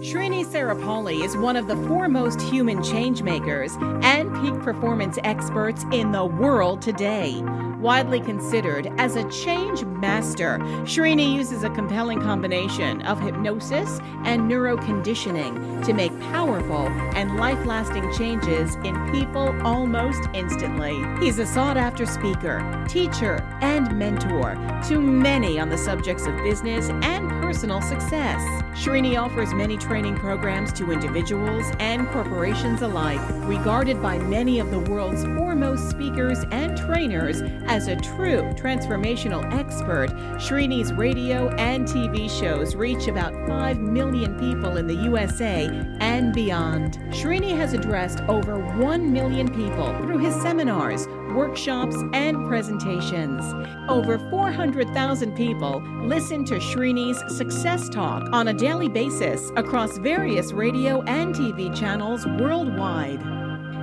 Srini Saripalli is one of the foremost human changemakers and peak performance experts in the world today. Widely considered as a change master, Srini uses a compelling combination of hypnosis and neuroconditioning to make powerful and life lasting changes in people almost instantly. He's a sought after speaker, teacher, and mentor to many on the subjects of business and personal success. Srini offers many training programs to individuals and corporations alike, regarded by many of the world's foremost speakers and trainers as a true transformational expert. Srini's radio and TV shows reach about 5 million people in the USA and beyond. Srini has addressed over 1 million people through his seminars, workshops, and presentations. Over 400,000 people listen to Srini's Success Talk on a daily basis across various radio and TV channels worldwide.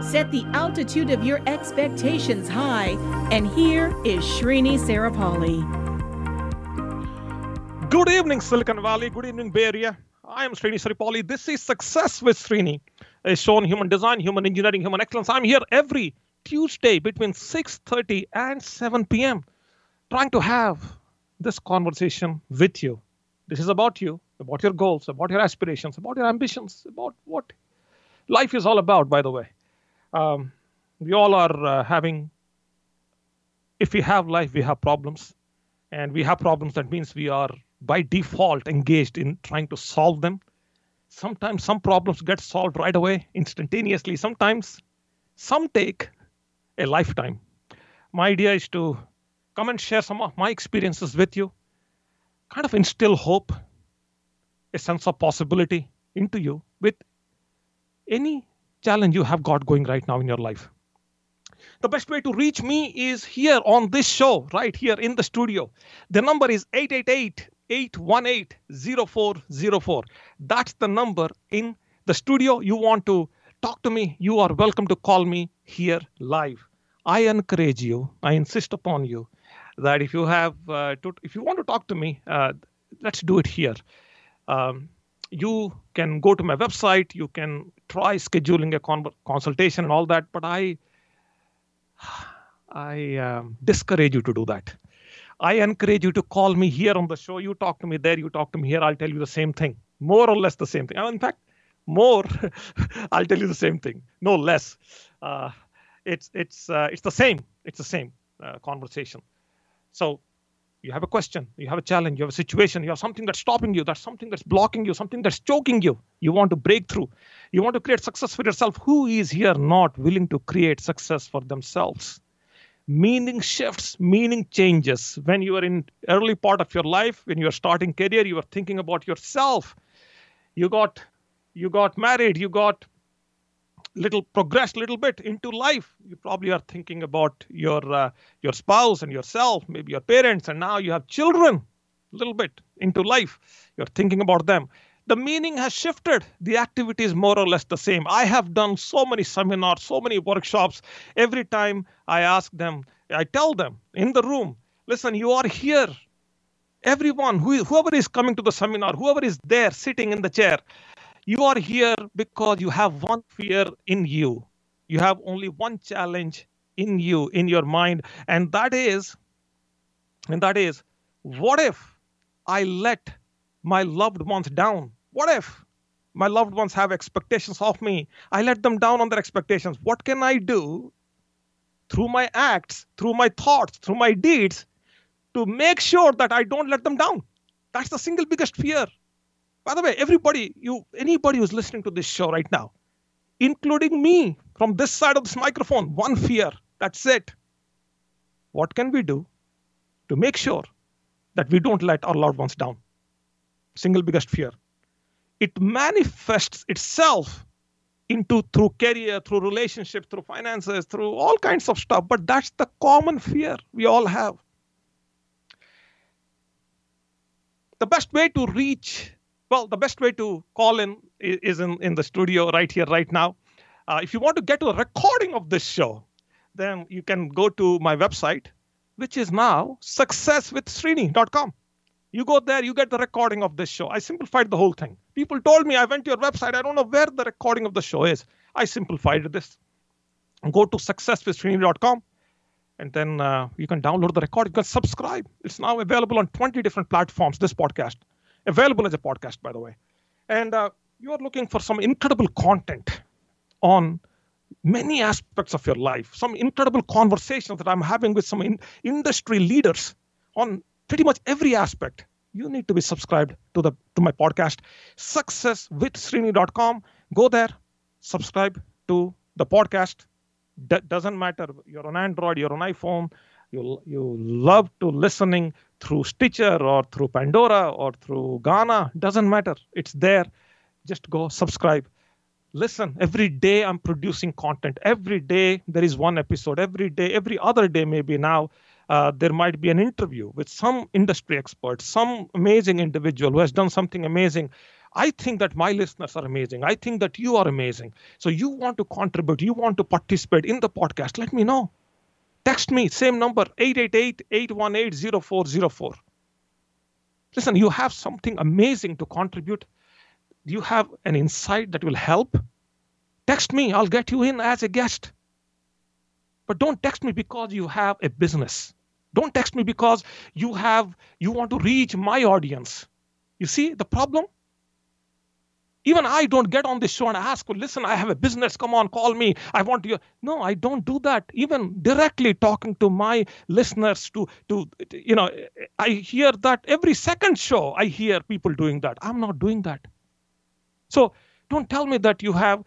Set the altitude of your expectations high, and here is Srini Saripalli. Good evening, Silicon Valley. Good evening, Bay Area. I am Srini Saripalli. This is Success with Srini, a show on human design, human engineering, human excellence. I'm here every Tuesday between 6:30 and 7 p.m. trying to have this conversation with you. This is about you, about your goals, about your aspirations, about your ambitions, about what life is all about, by the way. Um, we all are uh, having, if we have life, we have problems. And we have problems, that means we are by default engaged in trying to solve them. Sometimes some problems get solved right away, instantaneously. Sometimes some take a lifetime. My idea is to come and share some of my experiences with you, kind of instill hope, a sense of possibility into you with any challenge you have got going right now in your life. The best way to reach me is here on this show, right here in the studio. The number is 888 818 0404. That's the number in the studio. You want to talk to me, you are welcome to call me here live. I encourage you, I insist upon you that if you have uh, to, if you want to talk to me, uh, let's do it here. Um, you can go to my website, you can try scheduling a con- consultation and all that, but I I um, discourage you to do that. I encourage you to call me here on the show. You talk to me there, you talk to me here. I'll tell you the same thing, more or less the same thing. In fact, more, I'll tell you the same thing, no less. Uh, it's it's uh, it's the same. It's the same uh, conversation. So you have a question, you have a challenge, you have a situation, you have something that's stopping you, that's something that's blocking you, something that's choking you. You want to break through. You want to create success for yourself. Who is here not willing to create success for themselves? Meaning shifts, meaning changes. When you are in early part of your life, when you are starting career, you are thinking about yourself. You got you got married, you got little progressed a little bit into life. You probably are thinking about your uh, your spouse and yourself maybe your parents and now you have children a little bit into life. You're thinking about them. The meaning has shifted. The activity is more or less the same. I have done so many seminars so many workshops. Every time i ask them i tell them in the room listen you are here. Everyone who, whoever is coming to the seminar whoever is there sitting in the chair you are here because you have one fear in you. You have only one challenge in you, in your mind, and that is, and that is, what if I let my loved ones down? What if my loved ones have expectations of me? I let them down on their expectations. What can I do through my acts, through my thoughts, through my deeds to make sure that I don't let them down? That's the single biggest fear by the way, everybody, you anybody who's listening to this show right now, including me from this side of this microphone, one fear. That's it. What can we do to make sure that we don't let our loved ones down? Single biggest fear. It manifests itself into through career, through relationship, through finances, through all kinds of stuff. But that's the common fear we all have. The best way to reach well, the best way to call in is in, in the studio right here, right now. Uh, if you want to get a recording of this show, then you can go to my website, which is now successwithsrini.com. You go there, you get the recording of this show. I simplified the whole thing. People told me I went to your website. I don't know where the recording of the show is. I simplified this. Go to successwithsrini.com and then uh, you can download the record. You can subscribe. It's now available on 20 different platforms. This podcast available as a podcast, by the way. And uh, you are looking for some incredible content on many aspects of your life, some incredible conversations that I'm having with some in- industry leaders on pretty much every aspect. You need to be subscribed to the to my podcast, successwithsrini.com. Go there, subscribe to the podcast. D- doesn't matter. You're on Android, you're on iPhone, you you love to listening through Stitcher or through Pandora or through Gaana. Doesn't matter. It's there. Just go subscribe. Listen, every day I'm producing content. Every day there is one episode. Every day, every other day, maybe now, uh, there might be an interview with some industry expert, some amazing individual who has done something amazing. I think that my listeners are amazing. I think that you are amazing. So you want to contribute, you want to participate in the podcast, let me know. Text me, same number, 888-818-0404. Listen, you have something amazing to contribute. You have an insight that will help. Text me, I'll get you in as a guest. But don't text me because you have a business. Don't text me because you have you want to reach my audience. You see the problem? Even I don't get on this show and ask, listen, I have a business. Come on, call me. I want you. No, I don't do that. Even directly talking to my listeners, to to you know, I hear that every second show. I hear people doing that. I'm not doing that. So don't tell me that you have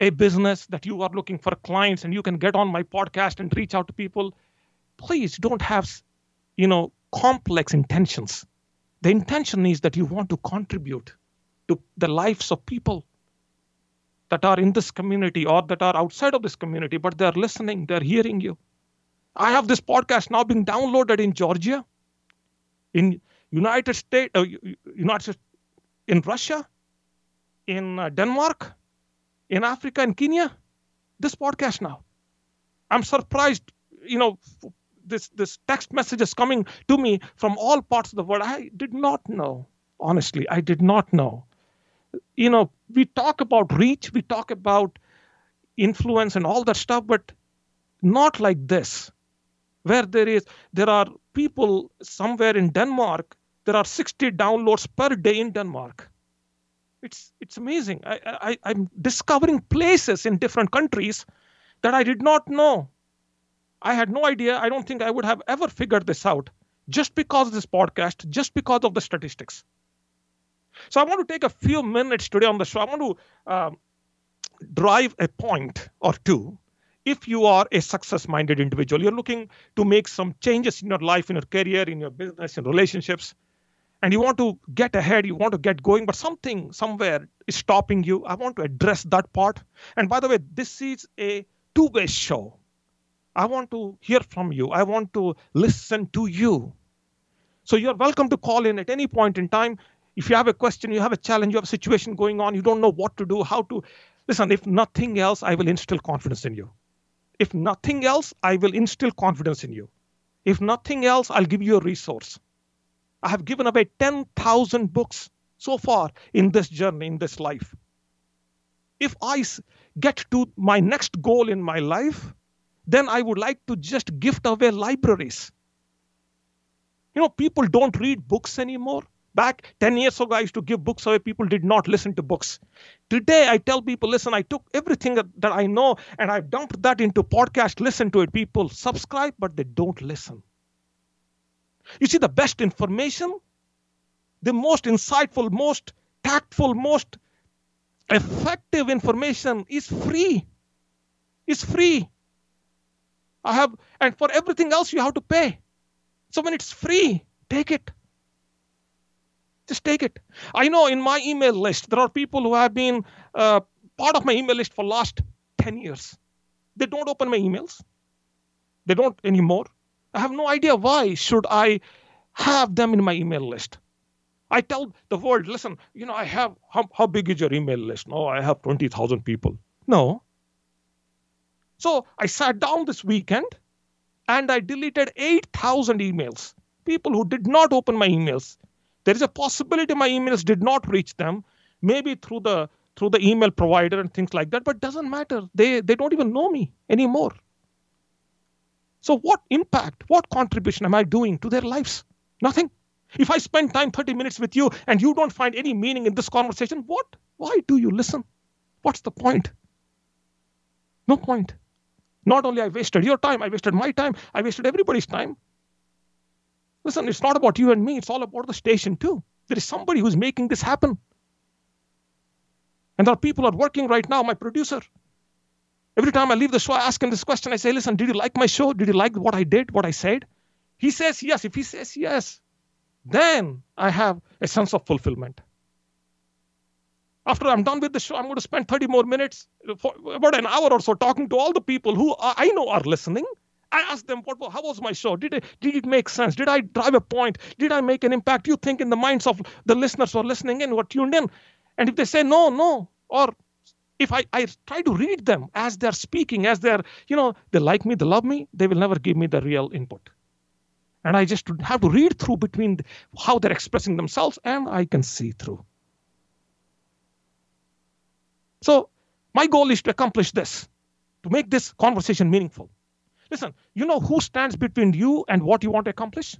a business that you are looking for clients and you can get on my podcast and reach out to people. Please don't have, you know, complex intentions. The intention is that you want to contribute to the lives of people that are in this community or that are outside of this community, but they're listening, they're hearing you. I have this podcast now being downloaded in Georgia, in United States, uh, United in Russia, in uh, Denmark, in Africa, in Kenya. This podcast now. I'm surprised, you know, this this text messages coming to me from all parts of the world. I did not know, honestly, I did not know. You know, we talk about reach, we talk about influence and all that stuff, but not like this, where there is there are people somewhere in Denmark. There are 60 downloads per day in Denmark. It's it's amazing. I, I I'm discovering places in different countries that I did not know. I had no idea. I don't think I would have ever figured this out just because of this podcast, just because of the statistics. So I want to take a few minutes today on the show. I want to um, drive a point or two. If you are a success minded individual, you're looking to make some changes in your life, in your career, in your business, in relationships, and you want to get ahead, you want to get going, but something somewhere is stopping you. I want to address that part. And by the way, this is a two way show. I want to hear from you, I want to listen to you. So you're welcome to call in at any point in time. If you have a question, you have a challenge, you have a situation going on, you don't know what to do, how to listen. If nothing else, I will instill confidence in you. If nothing else, I will instill confidence in you. If nothing else, I'll give you a resource. I have given away 10,000 books so far in this journey, in this life. If I get to my next goal in my life, then I would like to just gift away libraries. You know, people don't read books anymore. Back 10 years ago, I used to give books away. People did not listen to books. Today, I tell people, listen, I took everything that, that I know and I've dumped that into podcast. Listen to it. People subscribe, but they don't listen. You see, the best information, the most insightful, most tactful, most effective information is free. It's free. I have, and for everything else, you have to pay. So when it's free, take it. Just take it. I know in my email list, there are people who have been uh, part of my email list for last 10 years. They don't open my emails. They don't anymore. I have no idea why should I have them in my email list. I tell the world, listen, you know, I have how, how big is your email list? No, I have 20,000 people. No. So I sat down this weekend and I deleted 8,000 emails. People who did not open my emails. There is a possibility my emails did not reach them, maybe through the through the email provider and things like that, but doesn't matter. They they don't even know me anymore. So what impact, what contribution am I doing to their lives? Nothing. If I spend time 30 minutes with you and you don't find any meaning in this conversation, what? Why do you listen? What's the point? No point. Not only I wasted your time, I wasted my time, I wasted everybody's time. Listen, it's not about you and me, it's all about the station too. There is somebody who's making this happen. And there are people who are working right now, my producer. Every time I leave the show, I ask him this question. I say, listen, did you like my show? Did you like what I did, what I said? He says yes. If he says yes, then I have a sense of fulfillment. After I'm done with the show, I'm going to spend 30 more minutes, about an hour or so, talking to all the people who I know are listening. I ask them, what, how was my show? Did it, did it make sense? Did I drive a point? Did I make an impact? You think in the minds of the listeners who are listening in, who are tuned in. And if they say no, no, or if I, I try to read them as they're speaking, as they're, you know, they like me, they love me, they will never give me the real input. And I just have to read through between how they're expressing themselves and I can see through. So my goal is to accomplish this, to make this conversation meaningful. Listen, you know who stands between you and what you want to accomplish?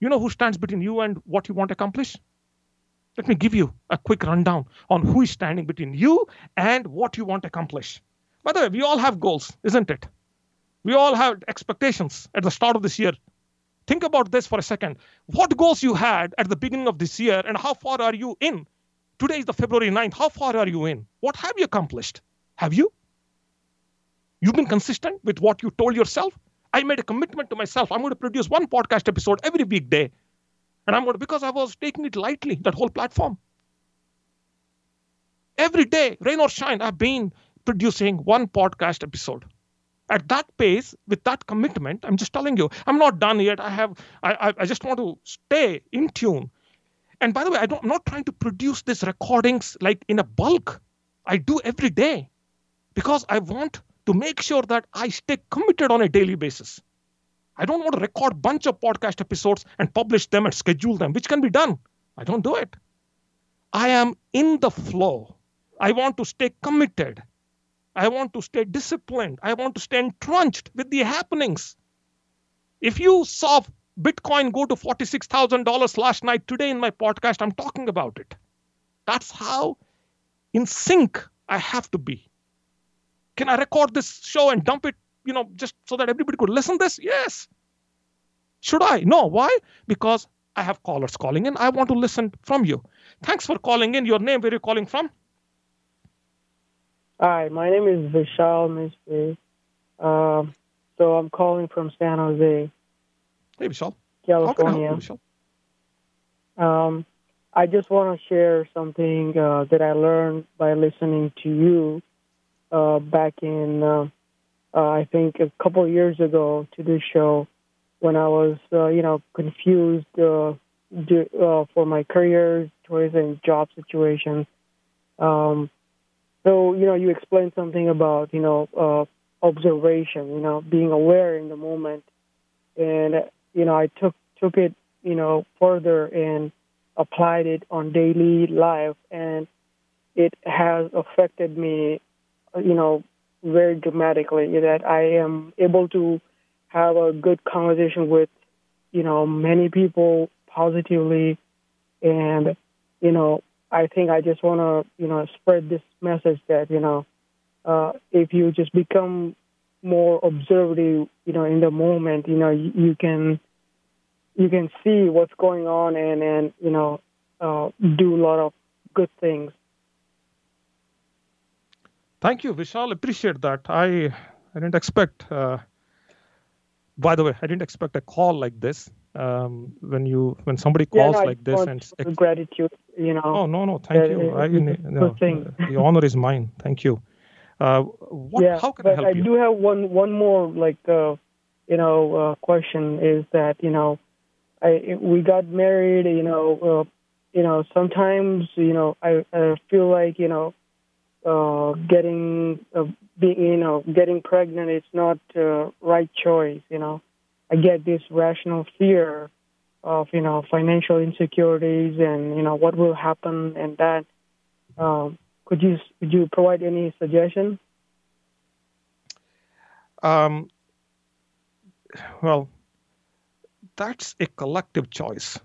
You know who stands between you and what you want to accomplish? Let me give you a quick rundown on who is standing between you and what you want to accomplish. By the way, we all have goals, isn't it? We all have expectations at the start of this year. Think about this for a second. What goals you had at the beginning of this year and how far are you in Today is the February 9th. How far are you in? What have you accomplished? Have you? You've been consistent with what you told yourself? I made a commitment to myself. I'm going to produce one podcast episode every weekday. And I'm going to, because I was taking it lightly, that whole platform. Every day, rain or shine, I've been producing one podcast episode. At that pace, with that commitment, I'm just telling you, I'm not done yet. I have, I, I, I just want to stay in tune and by the way, I am not trying to produce these recordings like in a bulk. I do every day because I want to make sure that I stay committed on a daily basis. I don't want to record bunch of podcast episodes and publish them and schedule them, which can be done. I don't do it. I am in the flow. I want to stay committed. I want to stay disciplined. I want to stay entrenched with the happenings. If you saw Bitcoin go to $46,000 last night. Today in my podcast, I'm talking about it. That's how in sync I have to be. Can I record this show and dump it, you know, just so that everybody could listen this? Yes. Should I? No. Why? Because I have callers calling in. I want to listen from you. Thanks for calling in. Your name, where are you calling from? Hi, my name is Vishal Mistry. Um, so I'm calling from San Jose. Hey, Vishal. California. I, um, I just want to share something uh, that I learned by listening to you uh, back in, uh, uh I think, a couple of years ago to this show when I was, uh, you know, confused uh, do, for my career choice and job situation. Um, so, you know, you explained something about, you know, observation, you know, being aware in the moment. And you know, I took took it, you know, further and applied it on daily life, and it has affected me, you know, very dramatically. That I am able to have a good conversation with, you know, many people positively, and you know, I think I just want to, you know, spread this message that you know, uh, if you just become more observative, you know, in the moment, you know, you, you can you can see what's going on and and you know uh, do a lot of good things. Thank you, Vishal. Appreciate that. I I didn't expect. Uh, by the way, I didn't expect a call like this. Um, when you when somebody calls yeah, no, like this and ex- gratitude, you know. Oh no no, thank you. I, no, the honor is mine. Thank you. Uh, what, yeah, how can but I help I you? do have one one more like uh, you know uh, question is that you know I we got married. You know, uh, you know. Sometimes you know I, I feel like you know uh, getting uh, being you know getting pregnant is not uh, right choice. You know, I get this rational fear of you know financial insecurities and you know what will happen and that. Um, could you could you provide any suggestion? Um, well, that's a collective choice,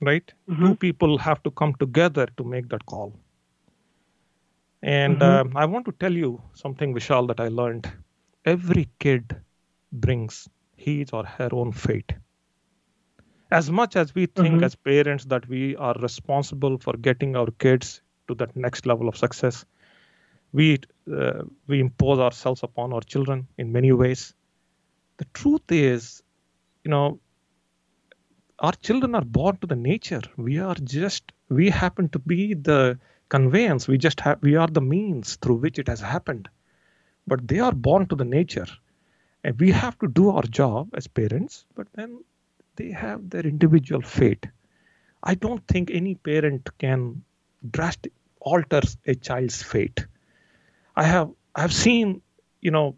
right? Mm-hmm. Two people have to come together to make that call. And Mhm. um, I want to tell you something, Vishal, that I learned. Every kid brings his or her own fate. As much as we think Mhm. as parents that we are responsible for getting our kids to that next level of success, we uh, we impose ourselves upon our children in many ways. The truth is, you know, our children are born to the nature. We are just we happen to be the conveyance. We just have we are the means through which it has happened. But they are born to the nature. And we have to do our job as parents, but then they have their individual fate. I don't think any parent can drastic alter a child's fate. I have I've seen, you know,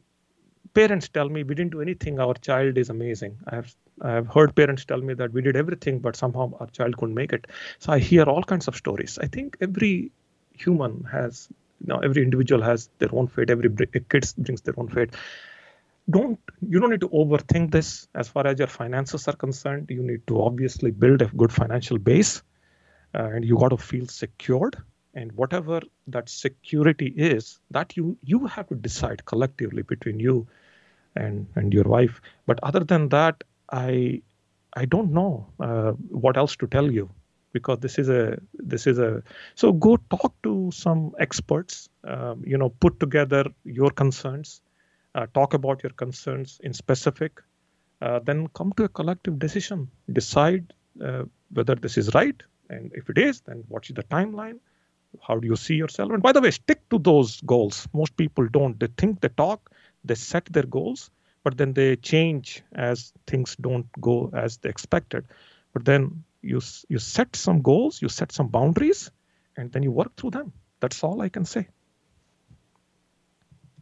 parents tell me we didn't do anything, our child is amazing. I have I have heard parents tell me that we did everything, but somehow our child couldn't make it. So I hear all kinds of stories. I think every human has, you know, every individual has their own fate. Every br- kid brings their own fate. Don't you don't need to overthink this as far as your finances are concerned. You need to obviously build a good financial base, uh, and you got to feel secured. And whatever that security is, that you you have to decide collectively between you and and your wife. But other than that, I I don't know uh, what else to tell you because this is a this is a so go talk to some experts. Um, you know, put together your concerns, uh, talk about your concerns in specific, uh, then come to a collective decision. Decide uh, whether this is right, and if it is, then what's the timeline? How do you see yourself? And by the way, stick to those goals. Most people don't. They think, they talk, they set their goals, but then they change as things don't go as they expected. But then you you set some goals, you set some boundaries, and then you work through them. That's all I can say.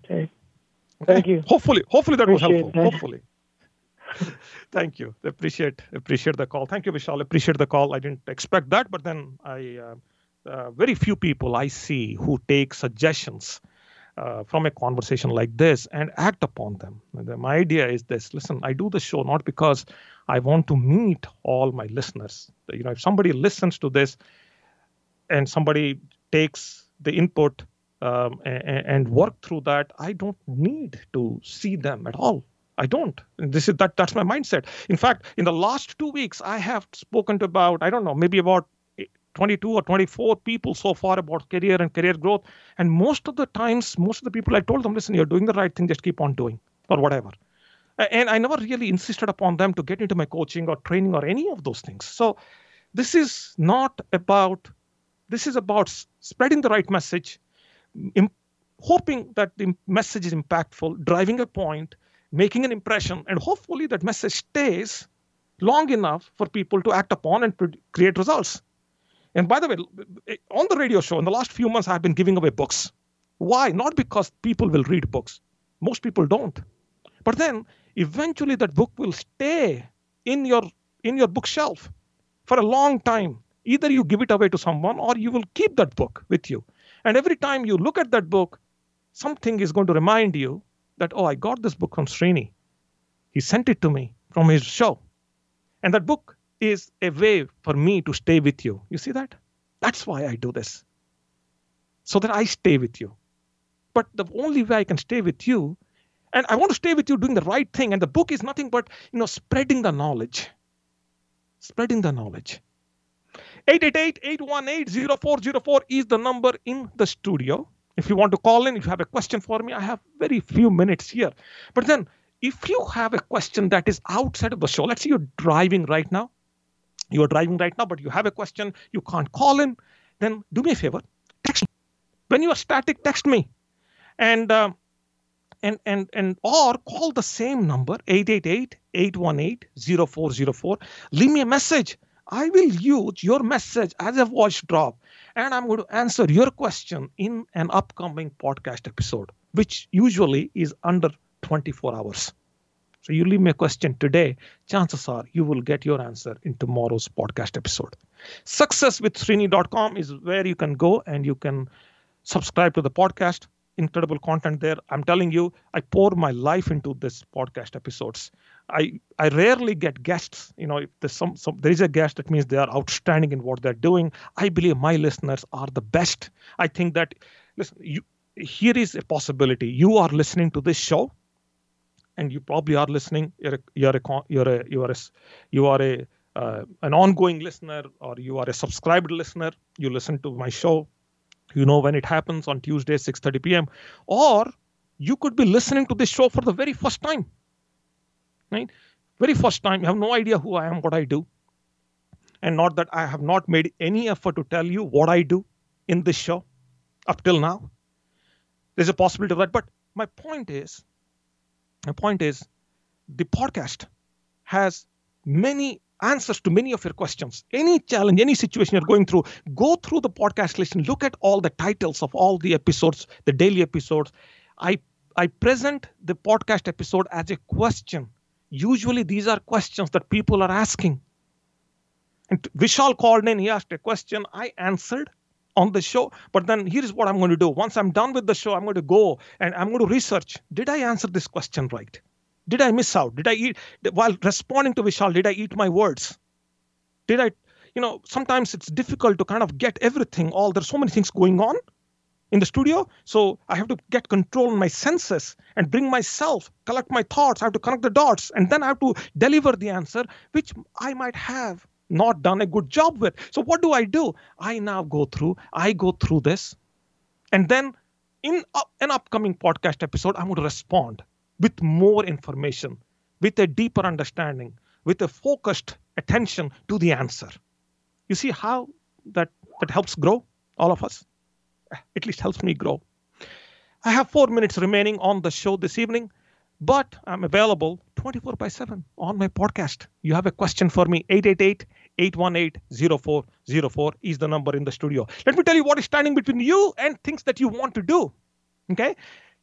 Okay. Thank Okay? you. Hopefully, hopefully that was helpful. that. Hopefully. Thank you. Appreciate appreciate the call. Thank you, Vishal. Appreciate the call. I didn't expect that, but then I uh, uh, very few people I see who take suggestions uh, from a conversation like this and act upon them. My idea is this: listen, I do the show not because I want to meet all my listeners. You know, if somebody listens to this and somebody takes the input um, and, and work through that, I don't need to see them at all. I don't. This is that. That's my mindset. In fact, in the last two weeks, I have spoken to about I don't know maybe about 22 or 24 people so far about career and career growth. And most of the times, most of the people I told them, listen, you're doing the right thing, just keep on doing or whatever. And I never really insisted upon them to get into my coaching or training or any of those things. So this is not about this is about spreading the right message im- hoping that the message is impactful driving a point making an impression and hopefully that message stays long enough for people to act upon and create results and by the way eh, on the radio show in the last few months i've been giving away books why not because people will read books most people don't but then eventually that book will stay in your in your bookshelf for a long time. Either you give it away to someone or you will keep that book with you. And every time you look at that book, something is going to remind you that, oh, I got this book from Srini. He sent it to me from his show. And that book is a way for me to stay with you. You see that? That's why I do this. So that I stay with you. But the only way I can stay with you, and I want to stay with you doing the right thing. And the book is nothing but, you know, spreading the knowledge spreading the knowledge. 888-818-0404 is the number in the studio. If you want to call in, if you have a question for me, I have very few minutes here. But then if you have a question that is outside of the show, let's say you're driving right now, you are driving right now, but you have a question, you can't call in, then do me a favor, text me. When you are static, text me. And uh, and and and or call the same number 888-818-0404 leave me a message i will use your message as a voice drop and i'm going to answer your question in an upcoming podcast episode which usually is under 24 hours So you leave me a question today, chances are you will get your answer in tomorrow's podcast episode. Successwithsrini.com is where you can go and you can subscribe to the podcast. Incredible content there. I'm telling you, I pour my life into this podcast episodes. I I rarely get guests. You know, if there's some, some there is a guest, that means they are outstanding in what they're doing. I believe my listeners are the best. I think that listen, you here is a possibility. You are listening to this show and you probably are listening. You're a, you're a, you're a, you are a, you are a, uh, an ongoing listener or you are a subscribed listener. You listen to my show. You know when it happens on Tuesday, 6:30 p.m. Or you could be listening to this show for the very first time. Right? Very first time. You have no idea who I am, what I do. And not that I have not made any effort to tell you what I do in this show up till now. There's a possibility of that. But my point is, my point is the podcast has many answers to many of your questions. Any challenge, any situation you're going through, go through the podcast list and look at all the titles of all the episodes, the daily episodes. I I present the podcast episode as a question. Usually these are questions that people are asking. And Vishal called in, he asked a question, I answered on the show. But then here's what I'm going to do. Once I'm done with the show, I'm going to go and I'm going to research. Did I answer this question right? Did I miss out? Did I eat while responding to Vishal? Did I eat my words? Did I, you know, sometimes it's difficult to kind of get everything. All there's so many things going on in the studio. So I have to get control on my senses and bring myself, collect my thoughts. I have to connect the dots and then I have to deliver the answer, which I might have not done a good job with. So what do I do? I now go through, I go through this, and then in an upcoming podcast episode, I'm going to respond with more information, with a deeper understanding, with a focused attention to the answer. You see how that that helps grow all of us? At least helps me grow. I have four minutes remaining on the show this evening but I'm available 24 by 7 on my podcast. You have a question for me, 888 818 0404 is the number in the studio. Let me tell you what is standing between you and things that you want to do. Okay?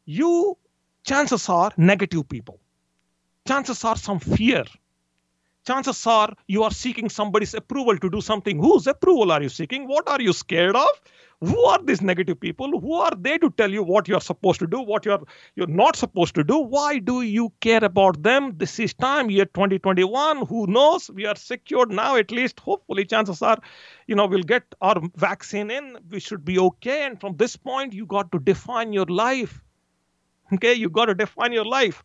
You, chances are, negative people. Chances are, some fear. Chances are, you are seeking somebody's approval to do something. Whose approval are you seeking? What are you scared of? who are these negative people? Who are they to tell you what you're supposed to do what you're you're not supposed to do? Why do you care about them? This is time year 2021 who knows? We are secured now at least. Hopefully chances are you know we'll get our vaccine in. We should be okay. And from this point you got to define your life. Okay? You got to define your life.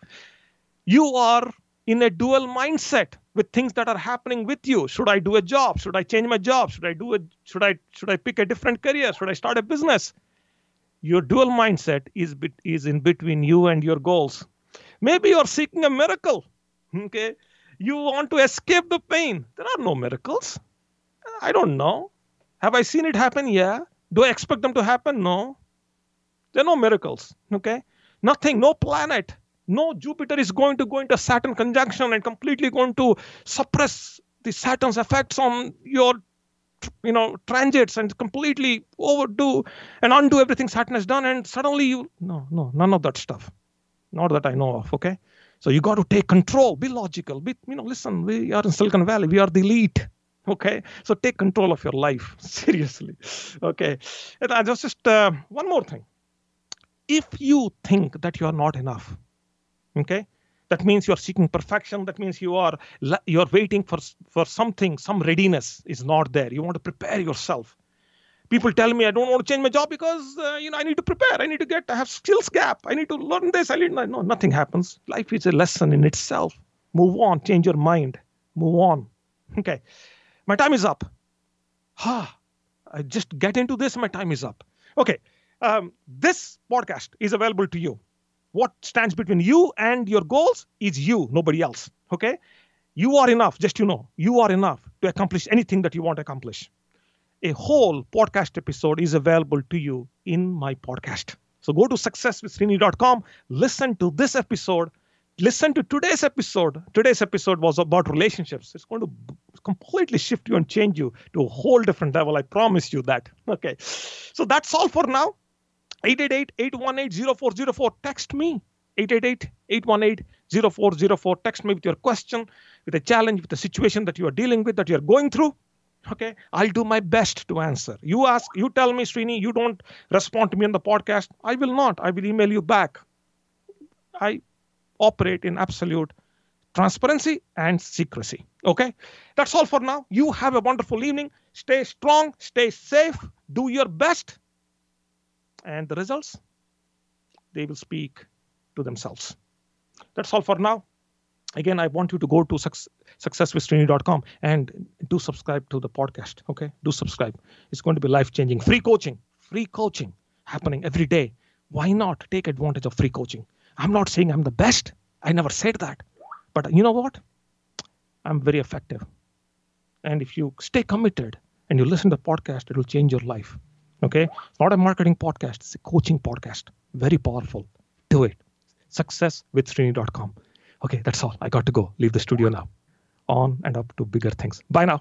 You are in a dual mindset with things that are happening with you. Should i do a job? Should i change my job? Should i do a should i should i pick a different career? Should i start a business? Your dual mindset is is in between you and your goals. Maybe you're seeking a miracle okay? You want to escape the pain. There are no miracles. I don't know. Have i seen it happen? Yeah. Do i expect them to happen? No. There are no miracles okay? Nothing no planet no, Jupiter is going to go into Saturn conjunction and completely going to suppress the Saturn's effects on your you know transits and completely overdo and undo everything Saturn has done and suddenly you no no none of that stuff. Not that I know of okay? So you got to take control. Be logical. Be you know listen we are in Silicon Valley. We are the elite okay? So take control of your life seriously okay? And I just just uh, one more thing. If you think that you are not enough okay? That means you are seeking perfection. That means you are you are waiting for for something some readiness is not there. You want to prepare yourself. People tell me i don't want to change my job because uh, you know i need to prepare. I need to get i have skills gap. I need to learn this. I need no nothing happens. Life is a lesson in itself. Move on. Change your mind. Move on. Okay? My time is up. Ah i just get into this my time is up. Okay. Um, this podcast is available to you what stands between you and your goals is you, nobody else. Okay? You are enough, just you know, you are enough to accomplish anything that you want to accomplish. A whole podcast episode is available to you in my podcast. So go to successwithsrini.com, listen to this episode, listen to today's episode. Today's episode was about relationships. It's going to completely shift you and change you to a whole different level. I promise you that. Okay. So that's all for now. 888-818-0404. Text me. 888-818-0404. Text me with your question, with a challenge, with a situation that you are dealing with, that you are going through. Okay, I'll do my best to answer. You ask, you tell me, Srini, you don't respond to me on the podcast. I will not. I will email you back. I operate in absolute transparency and secrecy. Okay, that's all for now. You have a wonderful evening. Stay strong, stay safe, do your best, and the results they will speak to themselves. That's all for now. Again, I want you to go to success, and do subscribe to the podcast. Okay, do subscribe. It's going to be life changing. Free coaching, free coaching happening every day. Why not take advantage of free coaching? I'm not saying I'm the best. I never said that. But you know what? I'm very effective. And if you stay committed and you listen to the podcast, it will change your life. Okay? It's not a marketing podcast, it's a coaching podcast. Very powerful. Do it. Successwithsrini.com. Okay, that's all. I got to go. Leave the studio now. On and up to bigger things. Bye now.